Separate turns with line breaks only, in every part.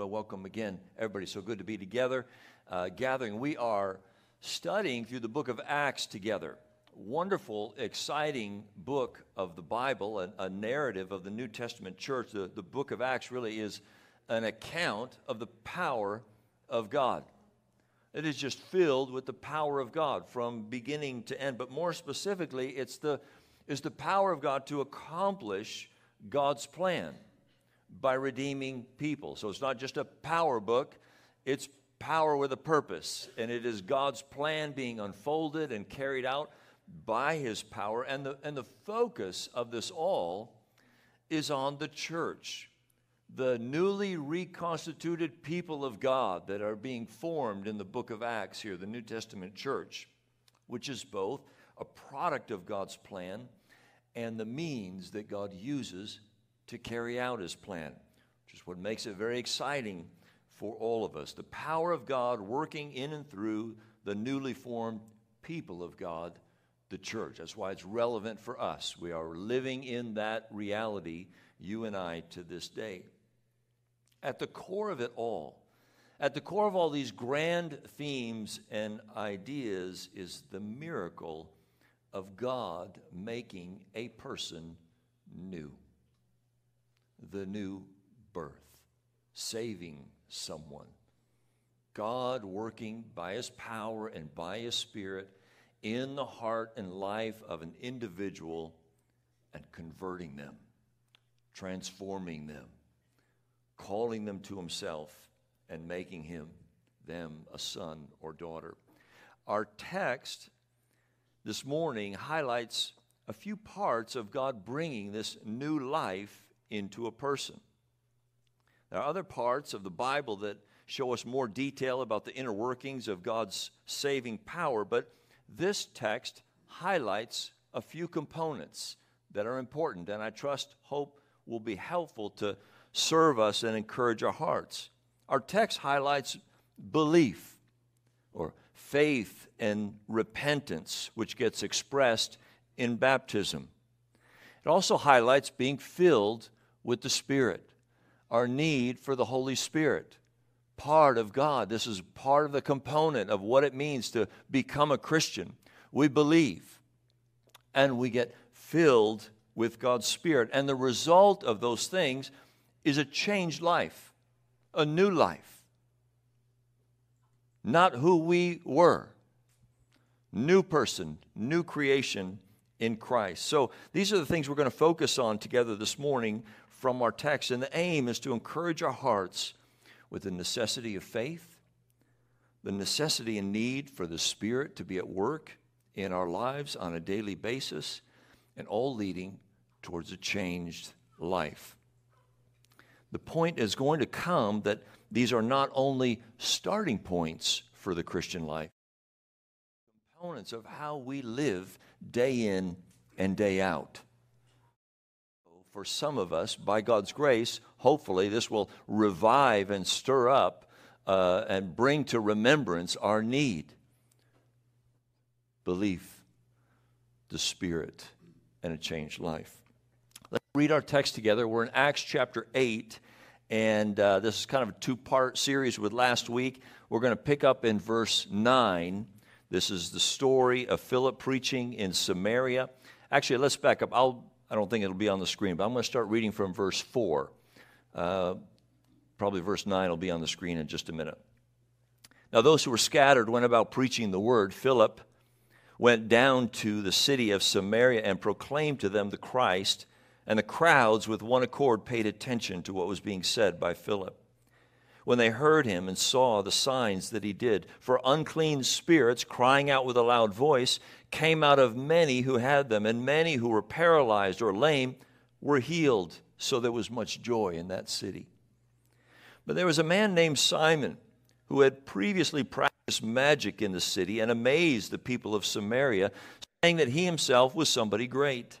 Well, welcome again, everybody. So good to be together, uh, gathering. We are studying through the book of Acts together. Wonderful, exciting book of the Bible, a, a narrative of the New Testament church. The, the book of Acts really is an account of the power of God. It is just filled with the power of God from beginning to end. But more specifically, it's the, is the power of God to accomplish God's plan by redeeming people. So it's not just a power book, it's power with a purpose. And it is God's plan being unfolded and carried out by his power. And the, and the focus of this all is on the church, the newly reconstituted people of God that are being formed in the book of Acts here, the New Testament church, which is both a product of God's plan and the means that God uses to carry out his plan, which is what makes it very exciting for all of us. The power of God working in and through the newly formed people of God, the church. That's why it's relevant for us. We are living in that reality, you and I, to this day. At the core of it all, at the core of all these grand themes and ideas is the miracle of God making a person new the new birth, saving someone. God working by His power and by His Spirit in the heart and life of an individual and converting them, transforming them, calling them to Himself, and making him, them, a son or daughter. Our text this morning highlights a few parts of God bringing this new life into a person. There are other parts of the Bible that show us more detail about the inner workings of God's saving power, but this text highlights a few components that are important and I trust, hope will be helpful to serve us and encourage our hearts. Our text highlights belief or faith and repentance, which gets expressed in baptism. It also highlights being filled with the Spirit, our need for the Holy Spirit. Part of God. This is part of the component of what it means to become a Christian. We believe and we get filled with God's Spirit. And the result of those things is a changed life, a new life. Not who we were. New person, new creation in Christ. So these are the things we're going to focus on together this morning from our text. And the aim is to encourage our hearts with the necessity of faith, the necessity and need for the Spirit to be at work in our lives on a daily basis, and all leading towards a changed life. The point is going to come that these are not only starting points for the Christian life, components of how we live day in and day out for some of us, by God's grace, hopefully this will revive and stir up uh, and bring to remembrance our need. Belief, the Spirit, and a changed life. Let's read our text together. We're in Acts chapter 8, and uh, this is kind of a two part series with last week. We're going to pick up in verse 9. This is the story of Philip preaching in Samaria. Actually, let's back up. I'll I don't think it'll be on the screen, but I'm going to start reading from verse 4. Uh, probably verse 9 will be on the screen in just a minute. Now, those who were scattered went about preaching the word. Philip went down to the city of Samaria and proclaimed to them the Christ, and the crowds with one accord paid attention to what was being said by Philip when they heard him and saw the signs that he did. For unclean spirits, crying out with a loud voice, came out of many who had them, and many who were paralyzed or lame were healed. So there was much joy in that city. But there was a man named Simon who had previously practiced magic in the city and amazed the people of Samaria, saying that he himself was somebody great.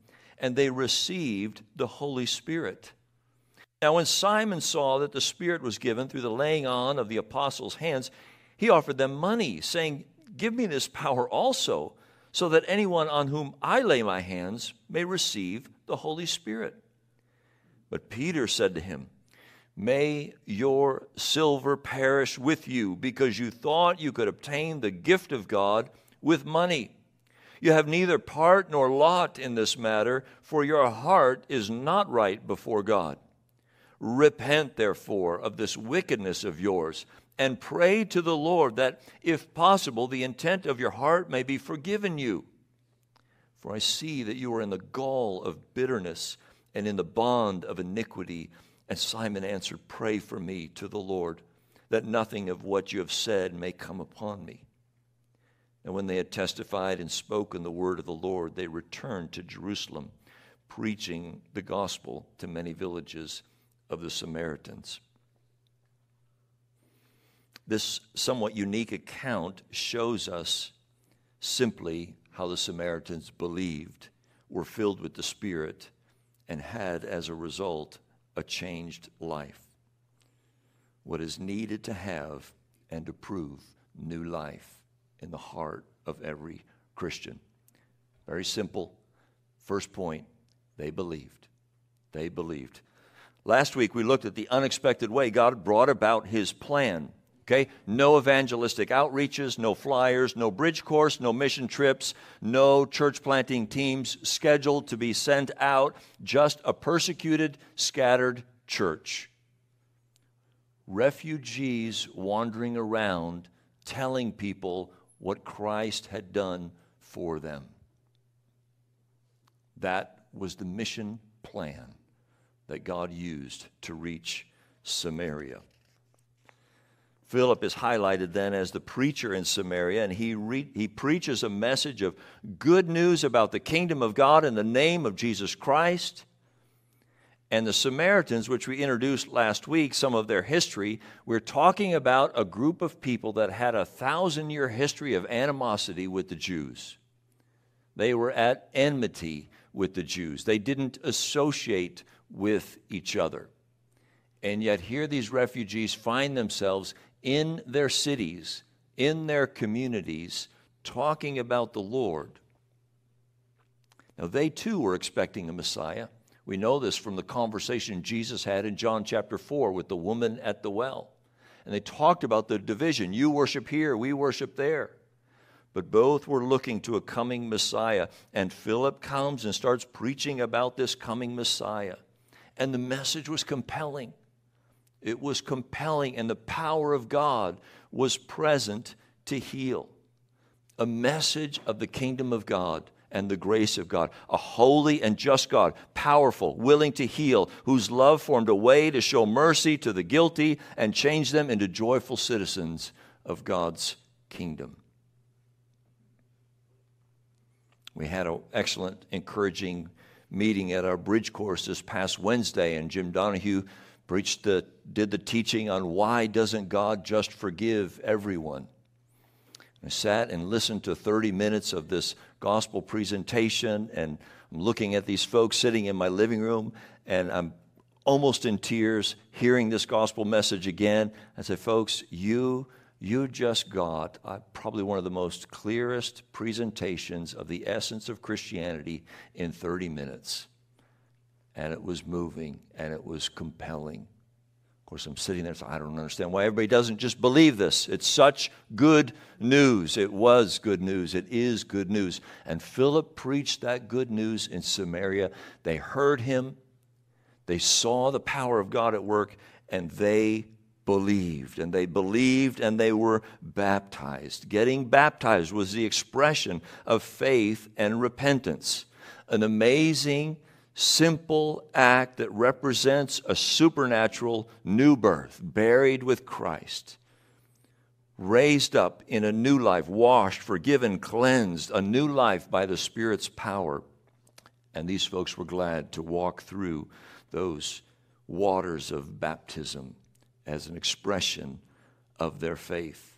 and they received the Holy Spirit. Now, when Simon saw that the Spirit was given through the laying on of the apostles' hands, he offered them money, saying, Give me this power also, so that anyone on whom I lay my hands may receive the Holy Spirit. But Peter said to him, May your silver perish with you, because you thought you could obtain the gift of God with money. You have neither part nor lot in this matter, for your heart is not right before God. Repent, therefore, of this wickedness of yours, and pray to the Lord that, if possible, the intent of your heart may be forgiven you. For I see that you are in the gall of bitterness and in the bond of iniquity. And Simon answered, Pray for me to the Lord, that nothing of what you have said may come upon me. And when they had testified and spoken the word of the Lord, they returned to Jerusalem, preaching the gospel to many villages of the Samaritans. This somewhat unique account shows us simply how the Samaritans believed, were filled with the Spirit, and had, as a result, a changed life. What is needed to have and to prove new life in the heart of every Christian. Very simple. First point, they believed. They believed. Last week we looked at the unexpected way God brought about his plan. Okay? No evangelistic outreaches, no flyers, no bridge course, no mission trips, no church planting teams scheduled to be sent out, just a persecuted, scattered church. Refugees wandering around telling people what Christ had done for them. That was the mission plan that God used to reach Samaria. Philip is highlighted then as the preacher in Samaria, and he, re- he preaches a message of good news about the kingdom of God in the name of Jesus Christ. And the Samaritans, which we introduced last week, some of their history, we're talking about a group of people that had a thousand year history of animosity with the Jews. They were at enmity with the Jews, they didn't associate with each other. And yet, here these refugees find themselves in their cities, in their communities, talking about the Lord. Now, they too were expecting a Messiah. We know this from the conversation Jesus had in John chapter 4 with the woman at the well. And they talked about the division you worship here, we worship there. But both were looking to a coming Messiah. And Philip comes and starts preaching about this coming Messiah and the message was compelling. It was compelling, and the power of God was present to heal. A message of the kingdom of God and the grace of God. A holy and just God, powerful, willing to heal, whose love formed a way to show mercy to the guilty and change them into joyful citizens of God's kingdom. We had an excellent, encouraging meeting at our bridge course this past Wednesday, and Jim Donahue preached the, did the teaching on why doesn't God just forgive everyone. I sat and listened to 30 minutes of this gospel presentation, and I'm looking at these folks sitting in my living room, and I'm almost in tears hearing this gospel message again. I said, folks, you you just got uh, probably one of the most clearest presentations of the essence of Christianity in 30 minutes. And it was moving and it was compelling. Course, I'm sitting there, so I don't understand why everybody doesn't just believe this. It's such good news. It was good news. It is good news. And Philip preached that good news in Samaria. They heard him, they saw the power of God at work, and they believed. And they believed and they were baptized. Getting baptized was the expression of faith and repentance. An amazing, simple act that represents a supernatural new birth, buried with Christ raised up in a new life, washed, forgiven, cleansed, a new life by the Spirit's power. And these folks were glad to walk through those waters of baptism as an expression of their faith.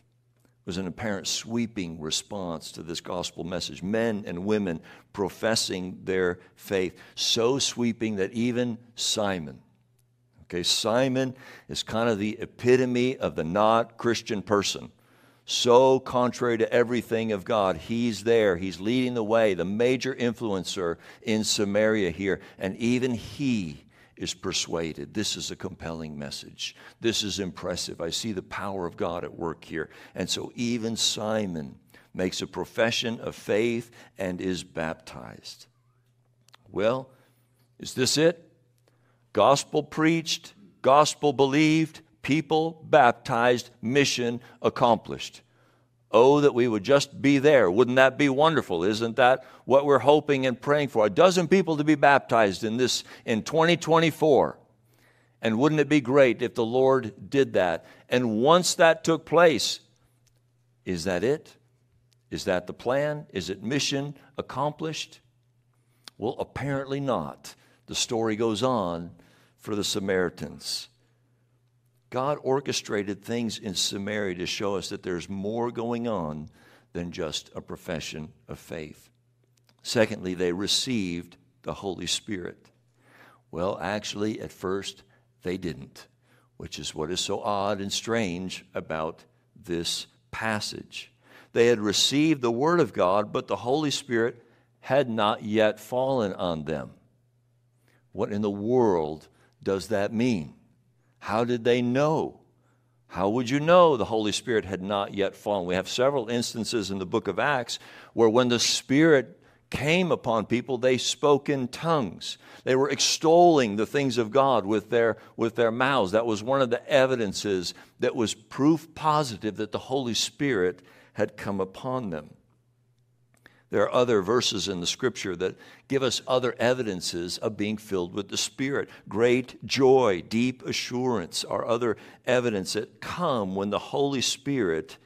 Was an apparent sweeping response to this gospel message. Men and women professing their faith, so sweeping that even Simon, Okay, Simon is kind of the epitome of the not Christian person. So contrary to everything of God, he's there. He's leading the way, the major influencer in Samaria here. And even he is persuaded. This is a compelling message. This is impressive. I see the power of God at work here. And so even Simon makes a profession of faith and is baptized. Well, is this it? Gospel preached, gospel believed, people baptized, mission accomplished. Oh, that we would just be there. Wouldn't that be wonderful? Isn't that what we're hoping and praying for? A dozen people to be baptized in this in 2024. And wouldn't it be great if the Lord did that? And once that took place, is that it? Is that the plan? Is it mission accomplished? Well, apparently not. The story goes on for the Samaritans. God orchestrated things in Samaria to show us that there's more going on than just a profession of faith. Secondly, they received the Holy Spirit. Well, actually, at first, they didn't, which is what is so odd and strange about this passage. They had received the Word of God, but the Holy Spirit had not yet fallen on them. What in the world does that mean? How did they know? How would you know the Holy Spirit had not yet fallen? We have several instances in the book of Acts where when the Spirit came upon people, they spoke in tongues. They were extolling the things of God with their, with their mouths. That was one of the evidences that was proof positive that the Holy Spirit had come upon them. There are other verses in the scripture that give us other evidences of being filled with the Spirit. Great joy, deep assurance are other evidence that come when the Holy Spirit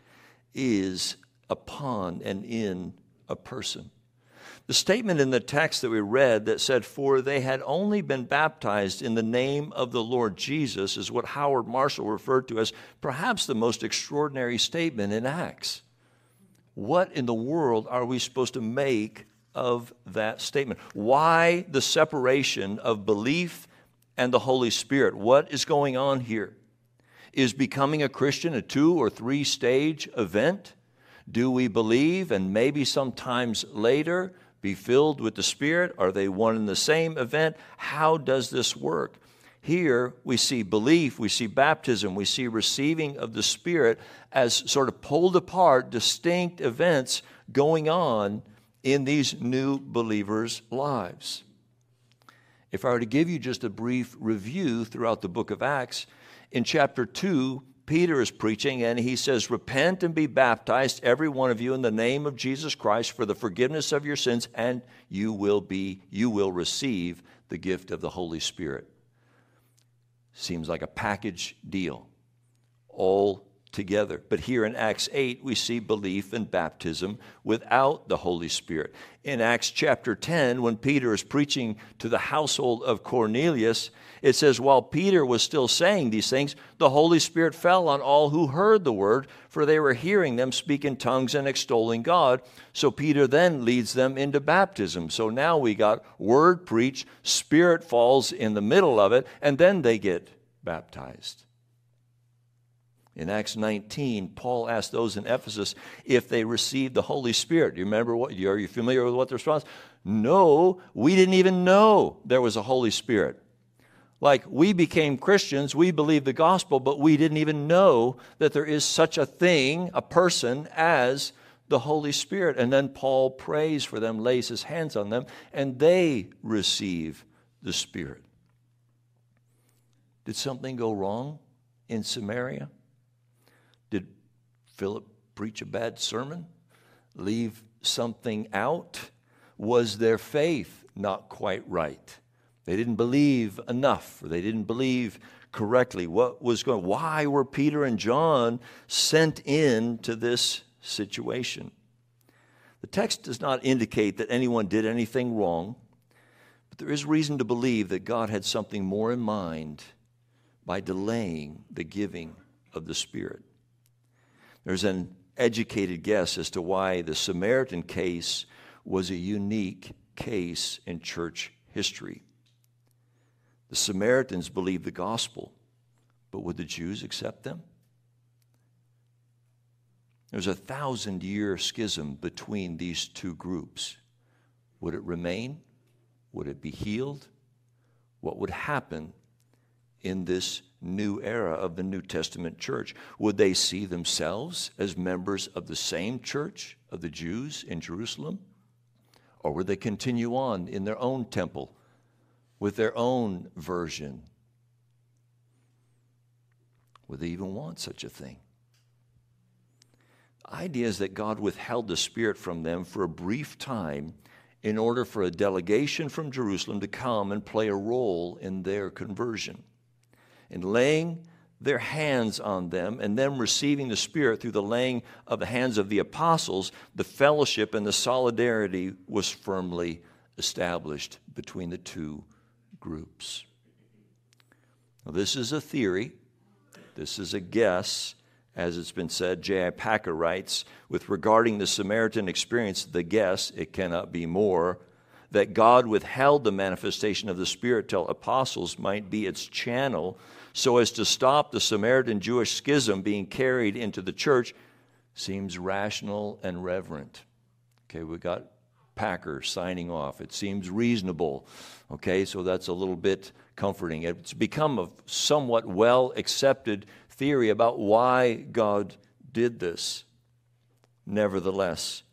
is upon and in a person. The statement in the text that we read that said, For they had only been baptized in the name of the Lord Jesus, is what Howard Marshall referred to as perhaps the most extraordinary statement in Acts what in the world are we supposed to make of that statement? Why the separation of belief and the Holy Spirit? What is going on here? Is becoming a Christian a two or three stage event? Do we believe and maybe sometimes later be filled with the Spirit? Are they one and the same event? How does this work? Here we see belief, we see baptism, we see receiving of the Spirit as sort of pulled apart, distinct events going on in these new believers' lives. If I were to give you just a brief review throughout the book of Acts, in chapter 2, Peter is preaching and he says, Repent and be baptized, every one of you, in the name of Jesus Christ for the forgiveness of your sins, and you will be, you will receive the gift of the Holy Spirit. Seems like a package deal, all together. But here in Acts 8, we see belief and baptism without the Holy Spirit. In Acts chapter 10, when Peter is preaching to the household of Cornelius, it says, While Peter was still saying these things, the Holy Spirit fell on all who heard the word, for they were hearing them speak in tongues and extolling God. So Peter then leads them into baptism. So now we got word preached, Spirit falls in the middle of it, and then they get baptized. In Acts 19, Paul asked those in Ephesus if they received the Holy Spirit. Do you remember what? Are you familiar with what the response? No, we didn't even know there was a Holy Spirit. Like we became Christians, we believed the gospel, but we didn't even know that there is such a thing, a person, as the Holy Spirit. And then Paul prays for them, lays his hands on them, and they receive the Spirit. Did something go wrong in Samaria? Did Philip preach a bad sermon? Leave something out? Was their faith not quite right? They didn't believe enough, or they didn't believe correctly. What was going why were Peter and John sent in to this situation? The text does not indicate that anyone did anything wrong, but there is reason to believe that God had something more in mind by delaying the giving of the Spirit. There's an educated guess as to why the Samaritan case was a unique case in church history. The Samaritans believed the gospel, but would the Jews accept them? There was a thousand year schism between these two groups. Would it remain? Would it be healed? What would happen in this new era of the New Testament church? Would they see themselves as members of the same church of the Jews in Jerusalem? Or would they continue on in their own temple with their own version? Would they even want such a thing? The idea is that God withheld the Spirit from them for a brief time in order for a delegation from Jerusalem to come and play a role in their conversion. In laying their hands on them and them receiving the Spirit through the laying of the hands of the apostles, the fellowship and the solidarity was firmly established between the two groups. Now, this is a theory, this is a guess. As it's been said, J.I. Packer writes, with regarding the Samaritan experience, the guess, it cannot be more, that God withheld the manifestation of the Spirit till apostles might be its channel so as to stop the Samaritan Jewish schism being carried into the church seems rational and reverent. Okay, we got Packer signing off. It seems reasonable. Okay, so that's a little bit comforting. It's become a somewhat well accepted theory about why God did this. Nevertheless,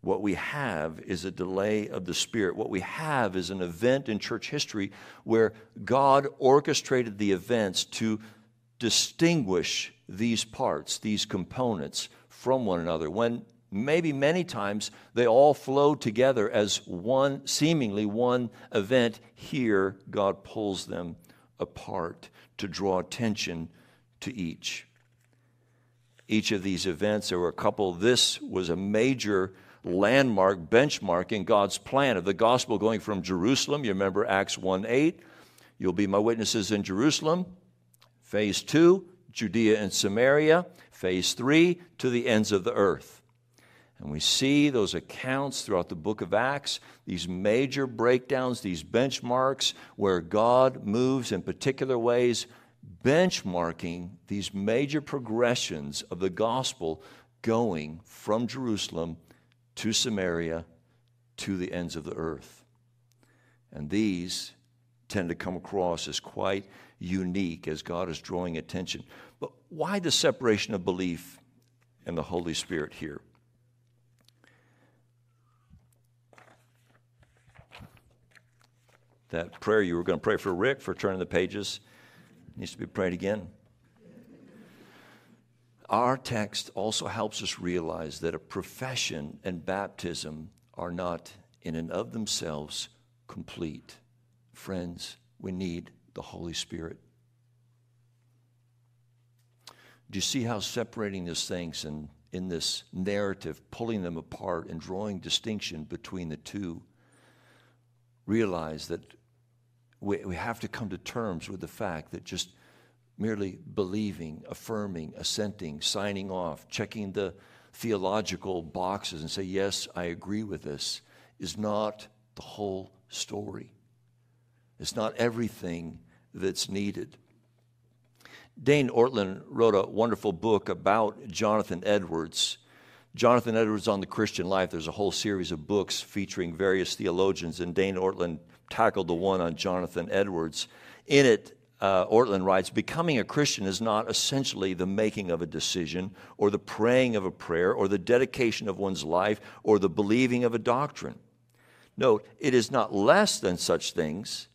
what we have is a delay of the Spirit. What we have is an event in church history where God orchestrated the events to distinguish these parts, these components from one another. When maybe many times they all flow together as one, seemingly one event, here God pulls them apart to draw attention to each. Each of these events, there were a couple. This was a major landmark, benchmark in God's plan of the gospel going from Jerusalem. You remember Acts 1 8. You'll be my witnesses in Jerusalem. Phase two, Judea and Samaria. Phase three, to the ends of the earth. And we see those accounts throughout the book of Acts, these major breakdowns, these benchmarks where God moves in particular ways, benchmarking these major progressions of the gospel going from Jerusalem to Samaria, to the ends of the earth. And these tend to come across as quite unique as God is drawing attention. But why the separation of belief and the Holy Spirit here? That prayer you were going to pray for Rick for turning the pages needs to be prayed again. Our text also helps us realize that a profession and baptism are not, in and of themselves, complete. Friends, we need the Holy Spirit. Do you see how separating these things and in this narrative, pulling them apart and drawing distinction between the two, realize that we, we have to come to terms with the fact that just merely believing, affirming, assenting, signing off, checking the theological boxes and say, Yes, I agree with this, is not the whole story. It's not everything that's needed. Dane Ortlund wrote a wonderful book about Jonathan Edwards. Jonathan Edwards on the Christian life. There's a whole series of books featuring various theologians, and Dane Ortlund tackled the one on Jonathan Edwards. In it, uh, Ortlund writes, becoming a Christian is not essentially the making of a decision or the praying of a prayer or the dedication of one's life or the believing of a doctrine. Note, it is not less than such things,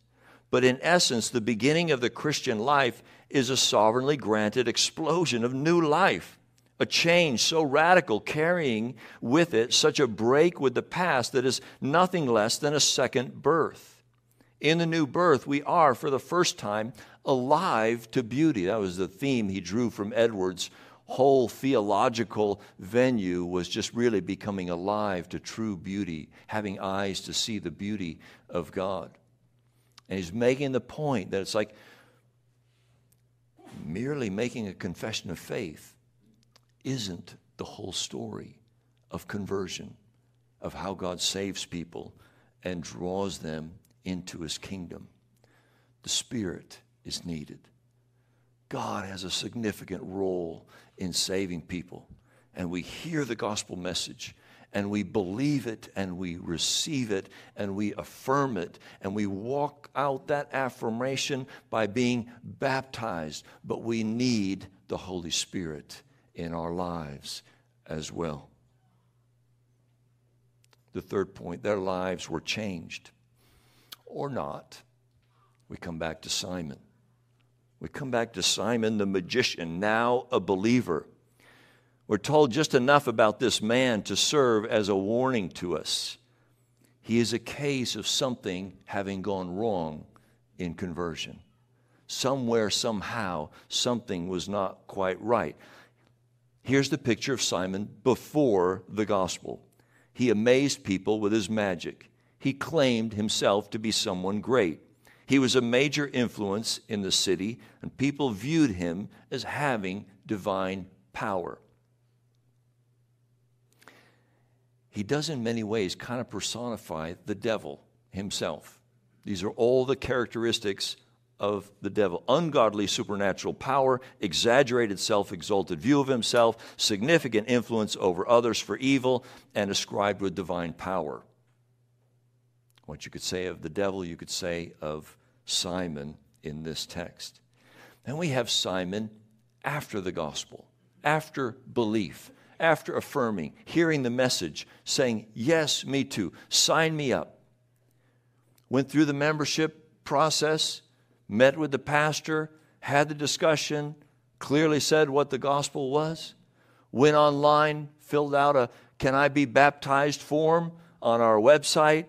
but in essence, the beginning of the Christian life is a sovereignly granted explosion of new life, a change so radical, carrying with it such a break with the past that is nothing less than a second birth. In the new birth, we are, for the first time, alive to beauty. That was the theme he drew from Edwards' whole theological venue was just really becoming alive to true beauty, having eyes to see the beauty of God. And he's making the point that it's like merely making a confession of faith isn't the whole story of conversion, of how God saves people and draws them into his kingdom. The Spirit is needed. God has a significant role in saving people. And we hear the gospel message and we believe it and we receive it and we affirm it and we walk out that affirmation by being baptized. But we need the Holy Spirit in our lives as well. The third point their lives were changed or not. We come back to Simon. We come back to Simon the magician, now a believer. We're told just enough about this man to serve as a warning to us. He is a case of something having gone wrong in conversion. Somewhere, somehow, something was not quite right. Here's the picture of Simon before the gospel. He amazed people with his magic. He claimed himself to be someone great. He was a major influence in the city, and people viewed him as having divine power. He does, in many ways, kind of personify the devil himself. These are all the characteristics of the devil ungodly supernatural power, exaggerated self exalted view of himself, significant influence over others for evil, and ascribed with divine power. What you could say of the devil, you could say of Simon in this text. And we have Simon after the gospel, after belief, after affirming, hearing the message, saying, Yes, me too, sign me up. Went through the membership process, met with the pastor, had the discussion, clearly said what the gospel was, went online, filled out a Can I be baptized form on our website,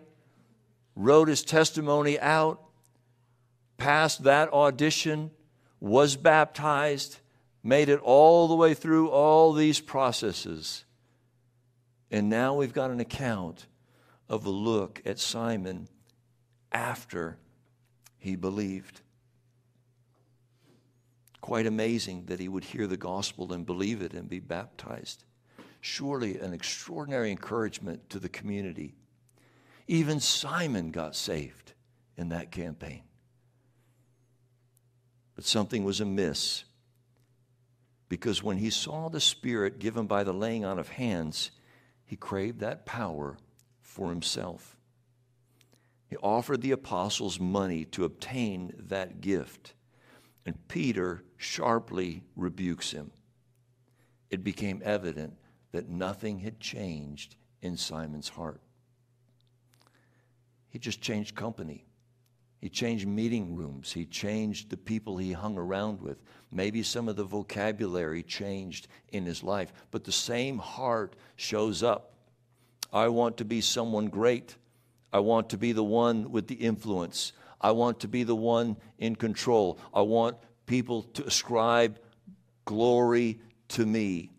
wrote his testimony out, passed that audition, was baptized, made it all the way through all these processes. And now we've got an account of a look at Simon after he believed. Quite amazing that he would hear the gospel and believe it and be baptized. Surely an extraordinary encouragement to the community. Even Simon got saved in that campaign. But something was amiss. Because when he saw the Spirit given by the laying on of hands, he craved that power for himself. He offered the apostles money to obtain that gift, and Peter sharply rebukes him. It became evident that nothing had changed in Simon's heart. He just changed company. He changed meeting rooms. He changed the people he hung around with. Maybe some of the vocabulary changed in his life, but the same heart shows up. I want to be someone great. I want to be the one with the influence. I want to be the one in control. I want people to ascribe glory to me.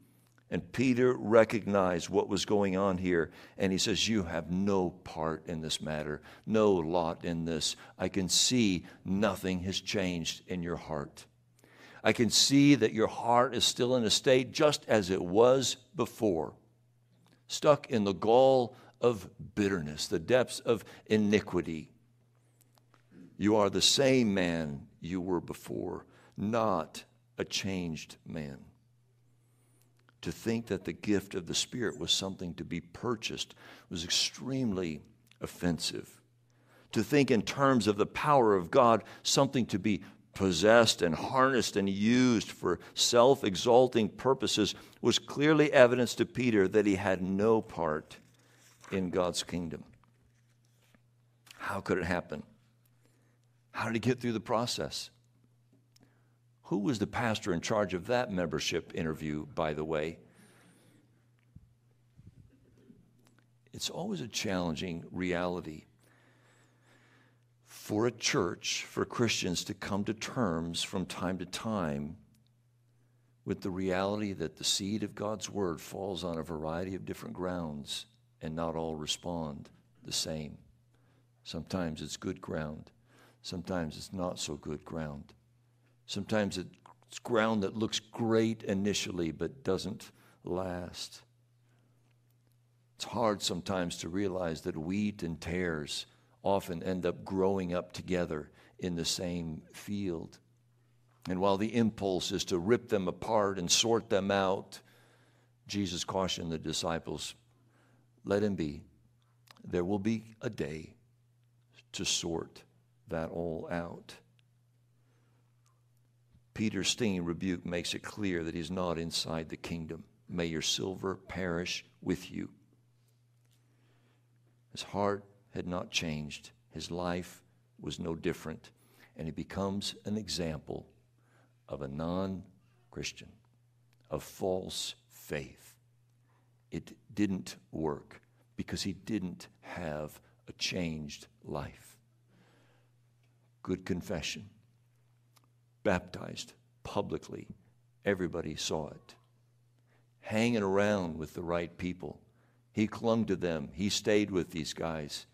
And Peter recognized what was going on here, and he says, You have no part in this matter, no lot in this. I can see nothing has changed in your heart. I can see that your heart is still in a state just as it was before, stuck in the gall of bitterness, the depths of iniquity. You are the same man you were before, not a changed man to think that the gift of the Spirit was something to be purchased was extremely offensive. To think in terms of the power of God, something to be possessed and harnessed and used for self exalting purposes, was clearly evidence to Peter that he had no part in God's kingdom. How could it happen? How did he get through the process? Who was the pastor in charge of that membership interview, by the way? It's always a challenging reality for a church, for Christians to come to terms from time to time with the reality that the seed of God's word falls on a variety of different grounds and not all respond the same. Sometimes it's good ground, sometimes it's not so good ground. Sometimes it's ground that looks great initially but doesn't last. It's hard sometimes to realize that wheat and tares often end up growing up together in the same field. And while the impulse is to rip them apart and sort them out, Jesus cautioned the disciples let him be. There will be a day to sort that all out. Peter's stinging rebuke makes it clear that he's not inside the kingdom. May your silver perish with you. His heart had not changed, his life was no different, and he becomes an example of a non Christian, of false faith. It didn't work because he didn't have a changed life. Good confession, baptized publicly, everybody saw it. Hanging around with the right people, he clung to them, he stayed with these guys,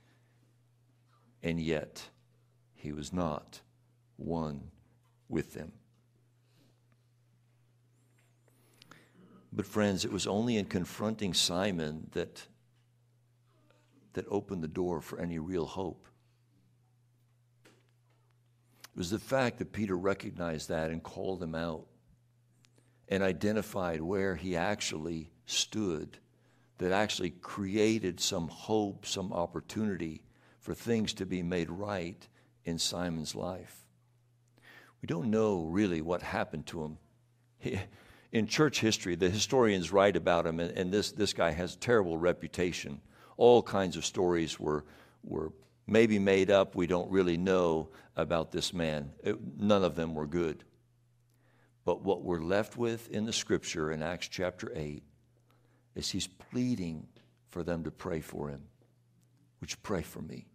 and yet he was not one with them. But, friends, it was only in confronting Simon that, that opened the door for any real hope. Was the fact that Peter recognized that and called him out and identified where he actually stood that actually created some hope, some opportunity for things to be made right in Simon's life. We don't know really what happened to him. He, in church history, the historians write about him, and, and, this, this guy has a terrible reputation. All kinds of stories were, were maybe made up. We don't really know about this man. It, none of them were good. But what we're left with in the scripture in Acts chapter 8 is he's pleading for them to pray for him. Would you pray for me?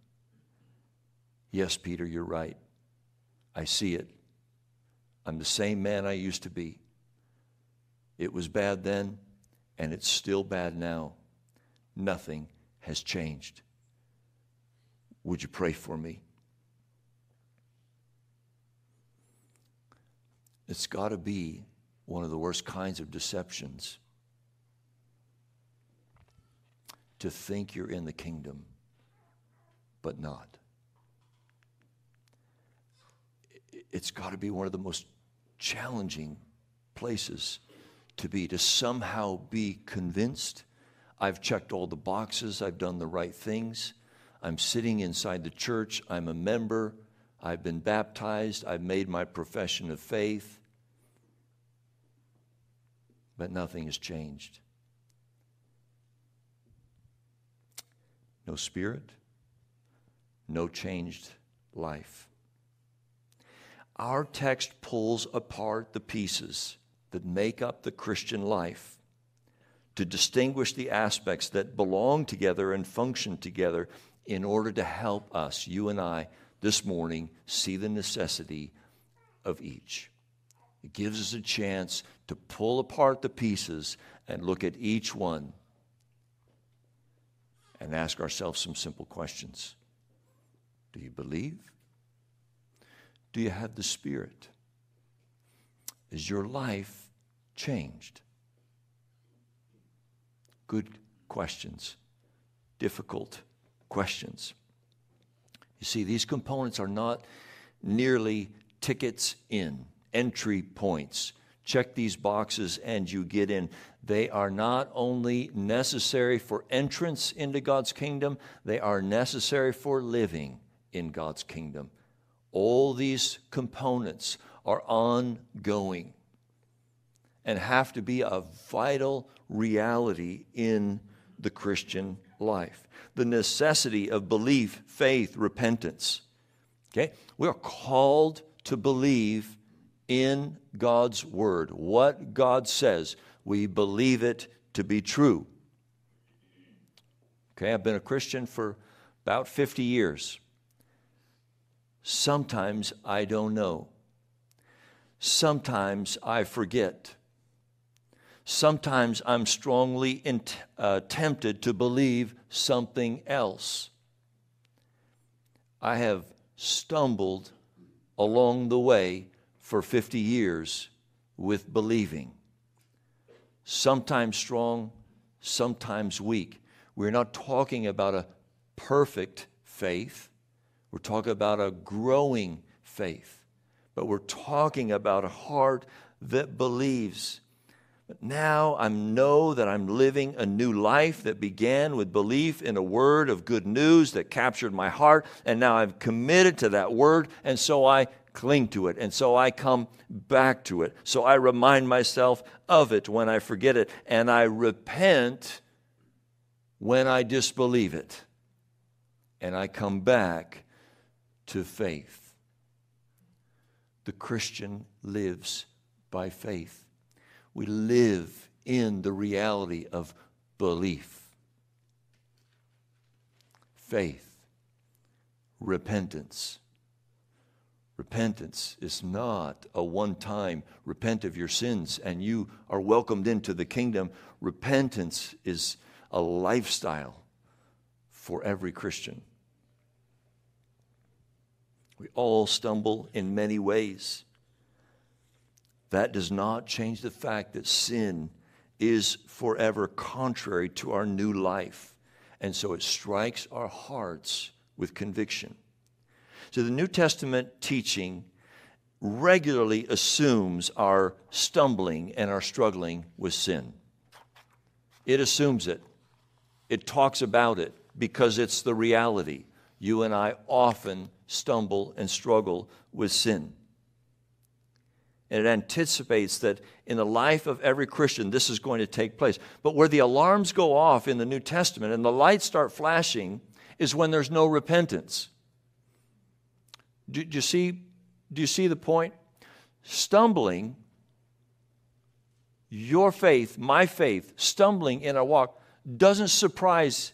Yes, Peter, you're right. I see it. I'm the same man I used to be. It was bad then, and it's still bad now. Nothing has changed. Would you pray for me? It's got to be one of the worst kinds of deceptions to think you're in the kingdom, but not. It's got to be one of the most challenging places to be, to somehow be convinced I've checked all the boxes, I've done the right things, I'm sitting inside the church, I'm a member, I've been baptized, I've made my profession of faith, but nothing has changed. No spirit, no changed life. Our text pulls apart the pieces that make up the Christian life, to distinguish the aspects that belong together and function together in order to help us, you and I, this morning, see the necessity of each. It gives us a chance to pull apart the pieces and look at each one and ask ourselves some simple questions Do you believe? Do you have the Spirit? Is your life changed? Good questions, difficult questions. You see, these components are not nearly tickets in, entry points. Check these boxes and you get in. They are not only necessary for entrance into God's kingdom, they are necessary for living in God's kingdom. All these components are ongoing and have to be a vital reality in the Christian life. The necessity of belief, faith, repentance. Okay? We are called to believe in God's Word. What God says, we believe it to be true. Okay, I've been a Christian for about 50 years. Sometimes I don't know. Sometimes I forget. Sometimes I'm strongly in, uh, tempted to believe something else. I have stumbled along the way for 50 years with believing. Sometimes strong, sometimes weak. We're not talking about a perfect faith, we're talking about a growing faith. But we're talking about a heart that believes. But now I know that I'm living a new life that began with belief in a word of good news that captured my heart. And now I've committed to that word. And so I cling to it. And so I come back to it. So I remind myself of it when I forget it. And I repent when I disbelieve it. And I come back to faith. The Christian lives by faith. We live in the reality of belief, faith, repentance Repentance is not a one time repent of your sins and you are welcomed into the kingdom. Repentance is a lifestyle for every Christian. We all stumble in many ways. That does not change the fact that sin is forever contrary to our new life. And so it strikes our hearts with conviction. So the New Testament teaching regularly assumes our stumbling and our struggling with sin. It assumes it, it talks about it because it's the reality. You and I often stumble and struggle with sin. And it anticipates that in the life of every Christian, this is going to take place. But where the alarms go off in the New Testament and the lights start flashing is when there's no repentance. Do, do, you see, do you see the point? Stumbling, your faith, my faith, stumbling in a walk doesn't surprise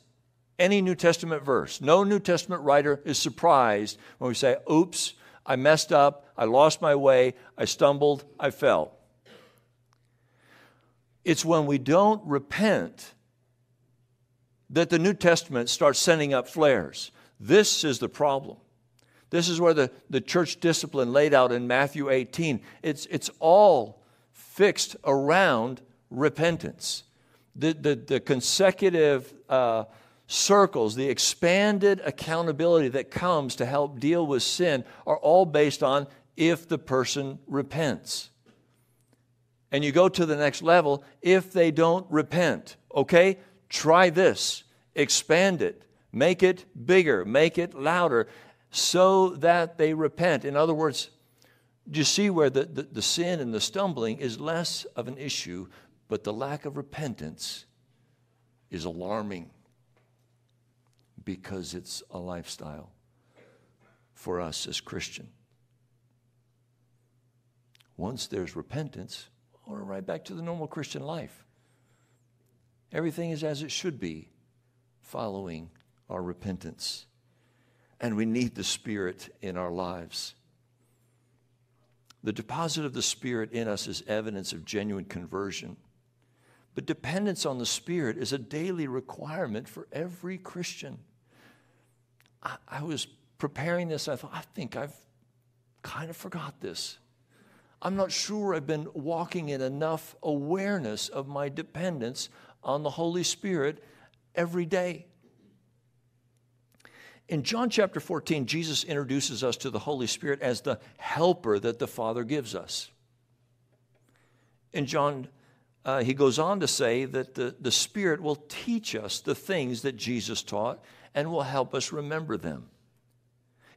any New Testament verse. No New Testament writer is surprised when we say, oops, I messed up, I lost my way, I stumbled, I fell. It's when we don't repent that the New Testament starts sending up flares. This is the problem. This is where the, the church discipline laid out in Matthew 18. It's, it's all fixed around repentance. The, the, the consecutive uh, circles, the expanded accountability that comes to help deal with sin are all based on if the person repents. And you go to the next level if they don't repent. Okay? Try this, expand it, make it bigger, make it louder so that they repent. In other words, do you see where the, the, the, sin and the stumbling is less of an issue, but the lack of repentance is alarming because it's a lifestyle for us as Christian. Once there's repentance, we're right back to the normal Christian life. Everything is as it should be, following our repentance and we need the Spirit in our lives. The deposit of the Spirit in us is evidence of genuine conversion. But dependence on the Spirit is a daily requirement for every Christian. I, I, was preparing this, I thought, I think I've kind of forgot this. I'm not sure I've been walking in enough awareness of my dependence on the Holy Spirit every day. In John chapter 14, Jesus introduces us to the Holy Spirit as the helper that the Father gives us. In John, uh, he goes on to say that the, the Spirit will teach us the things that Jesus taught and will help us remember them.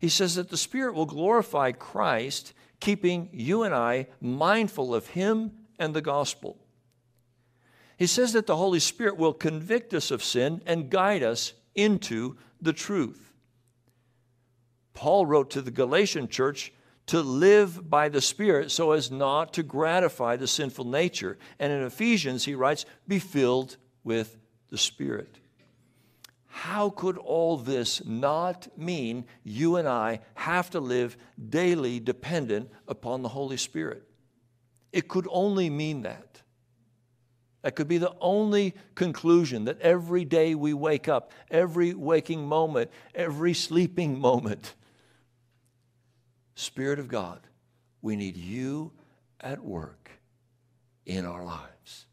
He says that the Spirit will glorify Christ, keeping you and I mindful of Him and the gospel. He says that the Holy Spirit will convict us of sin and guide us into the truth. Paul wrote to the Galatian church to live by the Spirit so as not to gratify the sinful nature. And in Ephesians, he writes, be filled with the Spirit. How could all this not mean you and I have to live daily dependent upon the Holy Spirit? It could only mean that. That could be the only conclusion that every day we wake up, every waking moment, every sleeping moment, Spirit of God, we need you at work in our lives.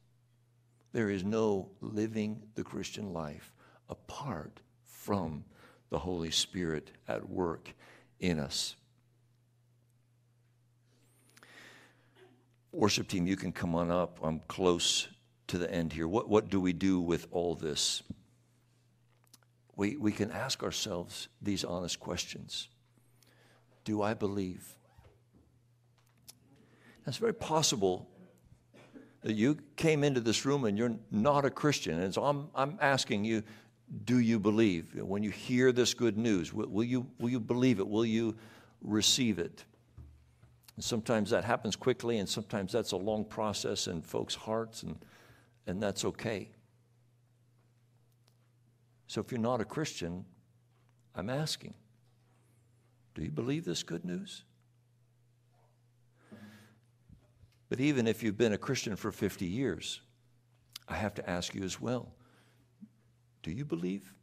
There is no living the Christian life apart from the Holy Spirit at work in us. Worship team, you can come on up. I'm close to the end here. What, what do we do with all this? We, we can ask ourselves these honest questions Do I believe? It's very possible that you came into this room and you're not a Christian. And so I'm, I'm asking you, do you believe? When you hear this good news, will, will, you, will you believe it? Will you receive it? And sometimes that happens quickly, and sometimes that's a long process in folks' hearts, and, and that's okay. So if you're not a Christian, I'm asking do you believe this good news? But even if you've been a Christian for 50 years, I have to ask you as well do you believe?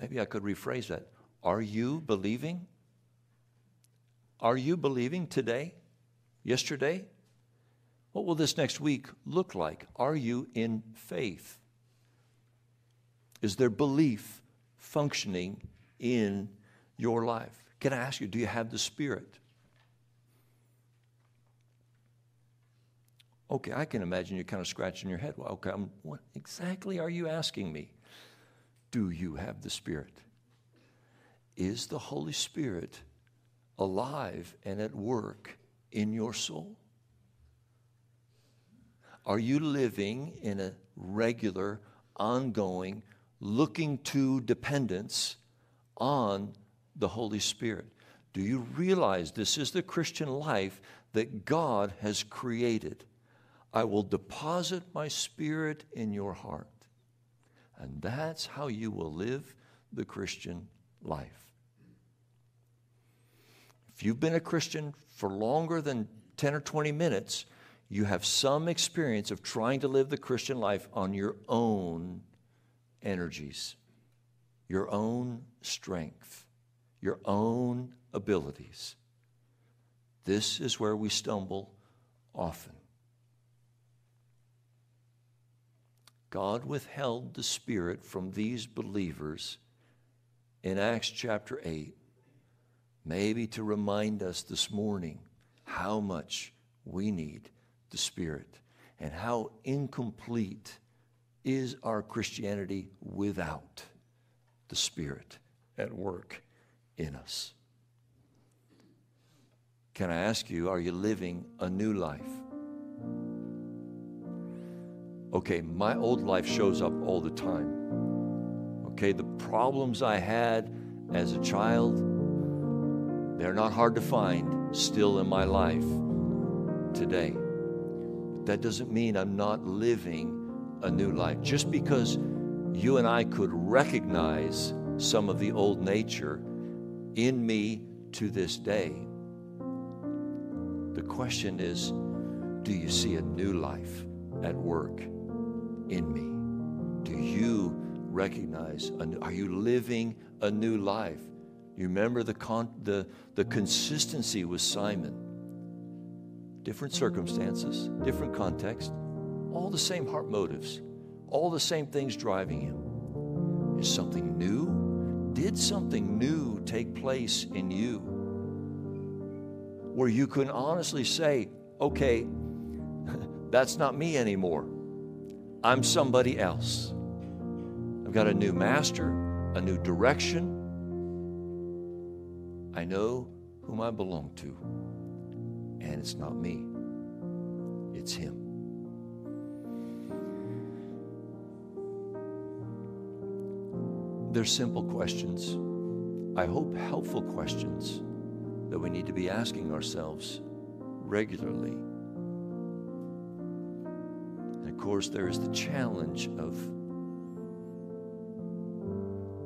Maybe I could rephrase that. Are you believing? Are you believing today? Yesterday? What will this next week look like? Are you in faith? Is there belief functioning in your life? Can I ask you, do you have the Spirit? Okay, I can imagine you kind of scratching your head. Well, okay, I'm, what exactly are you asking me? Do you have the Spirit? Is the Holy Spirit alive and at work in your soul? Are you living in a regular, ongoing, looking to dependence on the Holy Spirit? Do you realize this is the Christian life that God has created? I will deposit my spirit in your heart. And that's how you will live the Christian life. If you've been a Christian for longer than 10 or 20 minutes, you have some experience of trying to live the Christian life on your own energies, your own strength, your own abilities. This is where we stumble often. God withheld the Spirit from these believers in Acts chapter 8, maybe to remind us this morning how much we need the Spirit and how incomplete is our Christianity without the Spirit at work in us. Can I ask you, are you living a new life? Okay, my old life shows up all the time. Okay, the problems I had as a child, they're not hard to find still in my life today. But that doesn't mean I'm not living a new life. Just because you and I could recognize some of the old nature in me to this day, the question is do you see a new life at work? In me? Do you recognize? Are you living a new life? You remember the, con, the, the consistency with Simon. Different circumstances, different context, all the same heart motives, all the same things driving him. Is something new? Did something new take place in you? Where you can honestly say, okay, that's not me anymore. I'm somebody else. I've got a new master, a new direction. I know whom I belong to. And it's not me, it's Him. They're simple questions. I hope helpful questions. that we need to be asking ourselves regularly. And of course, there is the challenge of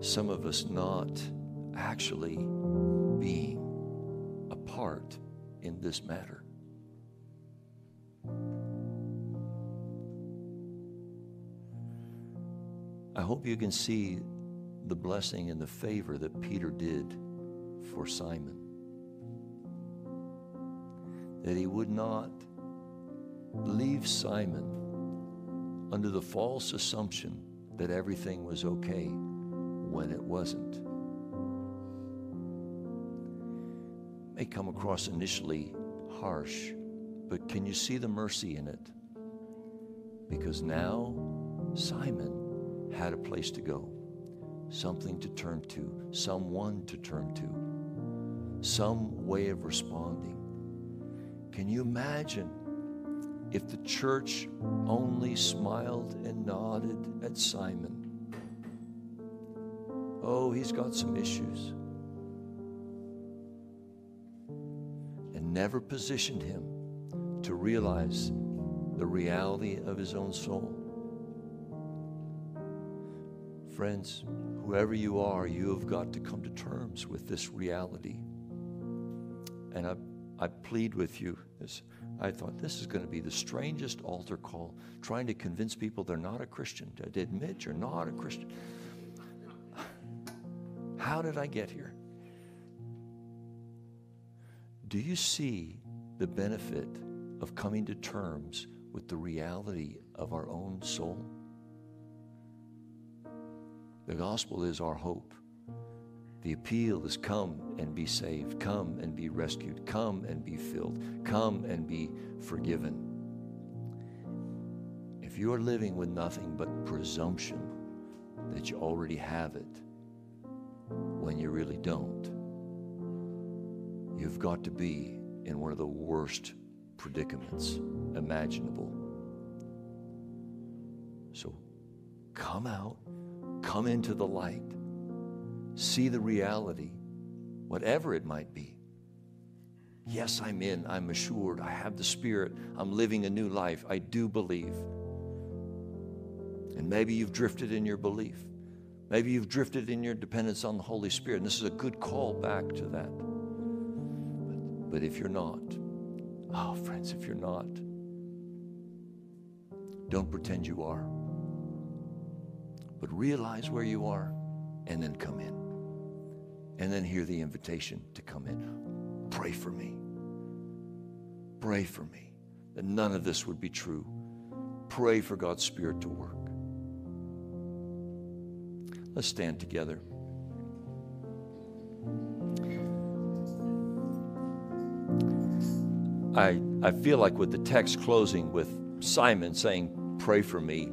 some of us not actually being a part in this matter. I hope you can see the blessing and the favor that Peter did for Simon. That he would not leave Simon under the false assumption that everything was okay when it wasn't. May come across initially harsh, but can you see the mercy in it? Because now Simon had a place to go, something to turn to, someone to turn to, some way of responding. Can you imagine if the church only smiled and nodded at Simon? Oh, he's got some issues. And never positioned him to realize the reality of his own soul. Friends, whoever you are, you have got to come to terms with this reality. And I, I plead with you. This, I thought this is going to be the strangest altar call, trying to convince people they're not a Christian, to admit you're not a Christian. How did I get here? Do you see the benefit of coming to terms with the reality of our own soul? The gospel is our hope. The appeal is come and be saved, come and be rescued, come and be filled, come and be forgiven. If you are living with nothing but presumption that you already have it when you really don't, you've got to be in one of the worst predicaments imaginable. So come out, come into the light, see the reality, whatever it might be. Yes, I'm in, I'm assured, I have the Spirit, I'm living a new life, I do believe. And maybe you've drifted in your belief. Maybe you've drifted in your dependence on the Holy Spirit, and this is a good call back to that. But, but if you're not, oh, friends, if you're not, don't pretend you are. But realize where you are and then come in. And then hear the invitation to come in. Pray for me. Pray for me that none of this would be true. Pray for God's Spirit to work. Let's stand together. I, I feel like with the text closing with Simon saying, Pray for me,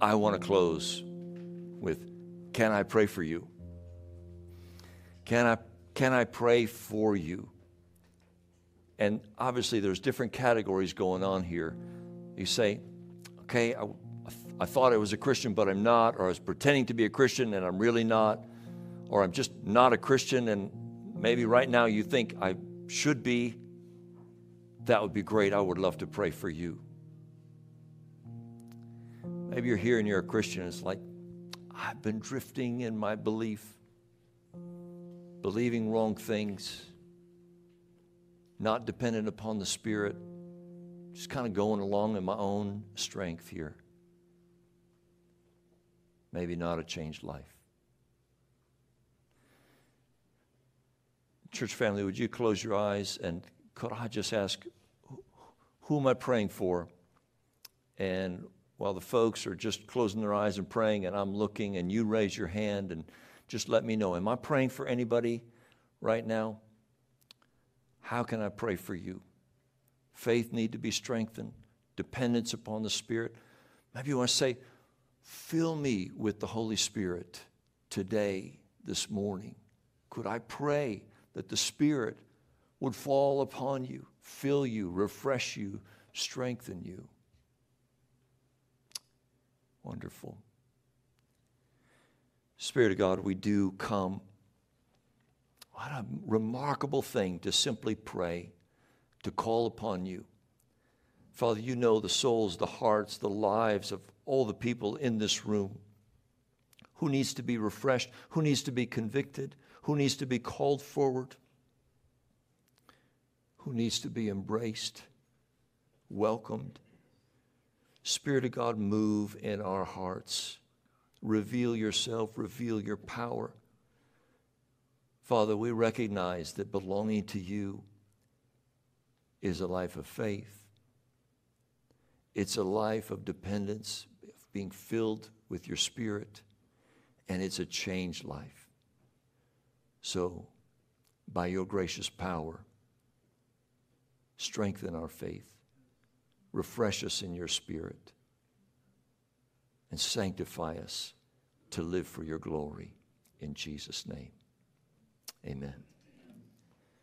I want to close with, Can I pray for you? Can I, can I pray for you? And obviously, there's different categories going on here. You say, Okay, I, I thought I was a Christian, but I'm not, or I was pretending to be a Christian and I'm really not, or I'm just not a Christian and maybe right now you think I should be, that would be great. I would love to pray for you. Maybe you're here and you're a Christian. And it's like, I've been drifting in my belief, believing wrong things, not dependent upon the Spirit, just kind of going along in my own strength here maybe not a changed life. Church family, would you close your eyes and could I just ask, who am I praying for? And while the folks are just closing their eyes and praying, and I'm looking, and you raise your hand and just let me know. Am I praying for anybody right now? How can I pray for you? Faith need to be strengthened, dependence upon the Spirit. Maybe you want to say, Fill me with the Holy Spirit today, this morning. Could I pray that the Spirit would fall upon you, fill you, refresh you, strengthen you? Wonderful. Spirit of God, we do come. What a remarkable thing to simply pray, to call upon you. Father, you know the souls, the hearts, the lives of all the people in this room. Who needs to be refreshed? Who needs to be convicted? Who needs to be called forward? Who needs to be embraced, welcomed? Spirit of God, move in our hearts. Reveal yourself, reveal your power. Father, we recognize that belonging to you is a life of faith. It's a life of dependence, of being filled with your spirit, and it's a changed life. So, by your gracious power, strengthen our faith, refresh us in your spirit, and sanctify us to live for your glory. In Jesus' name, amen.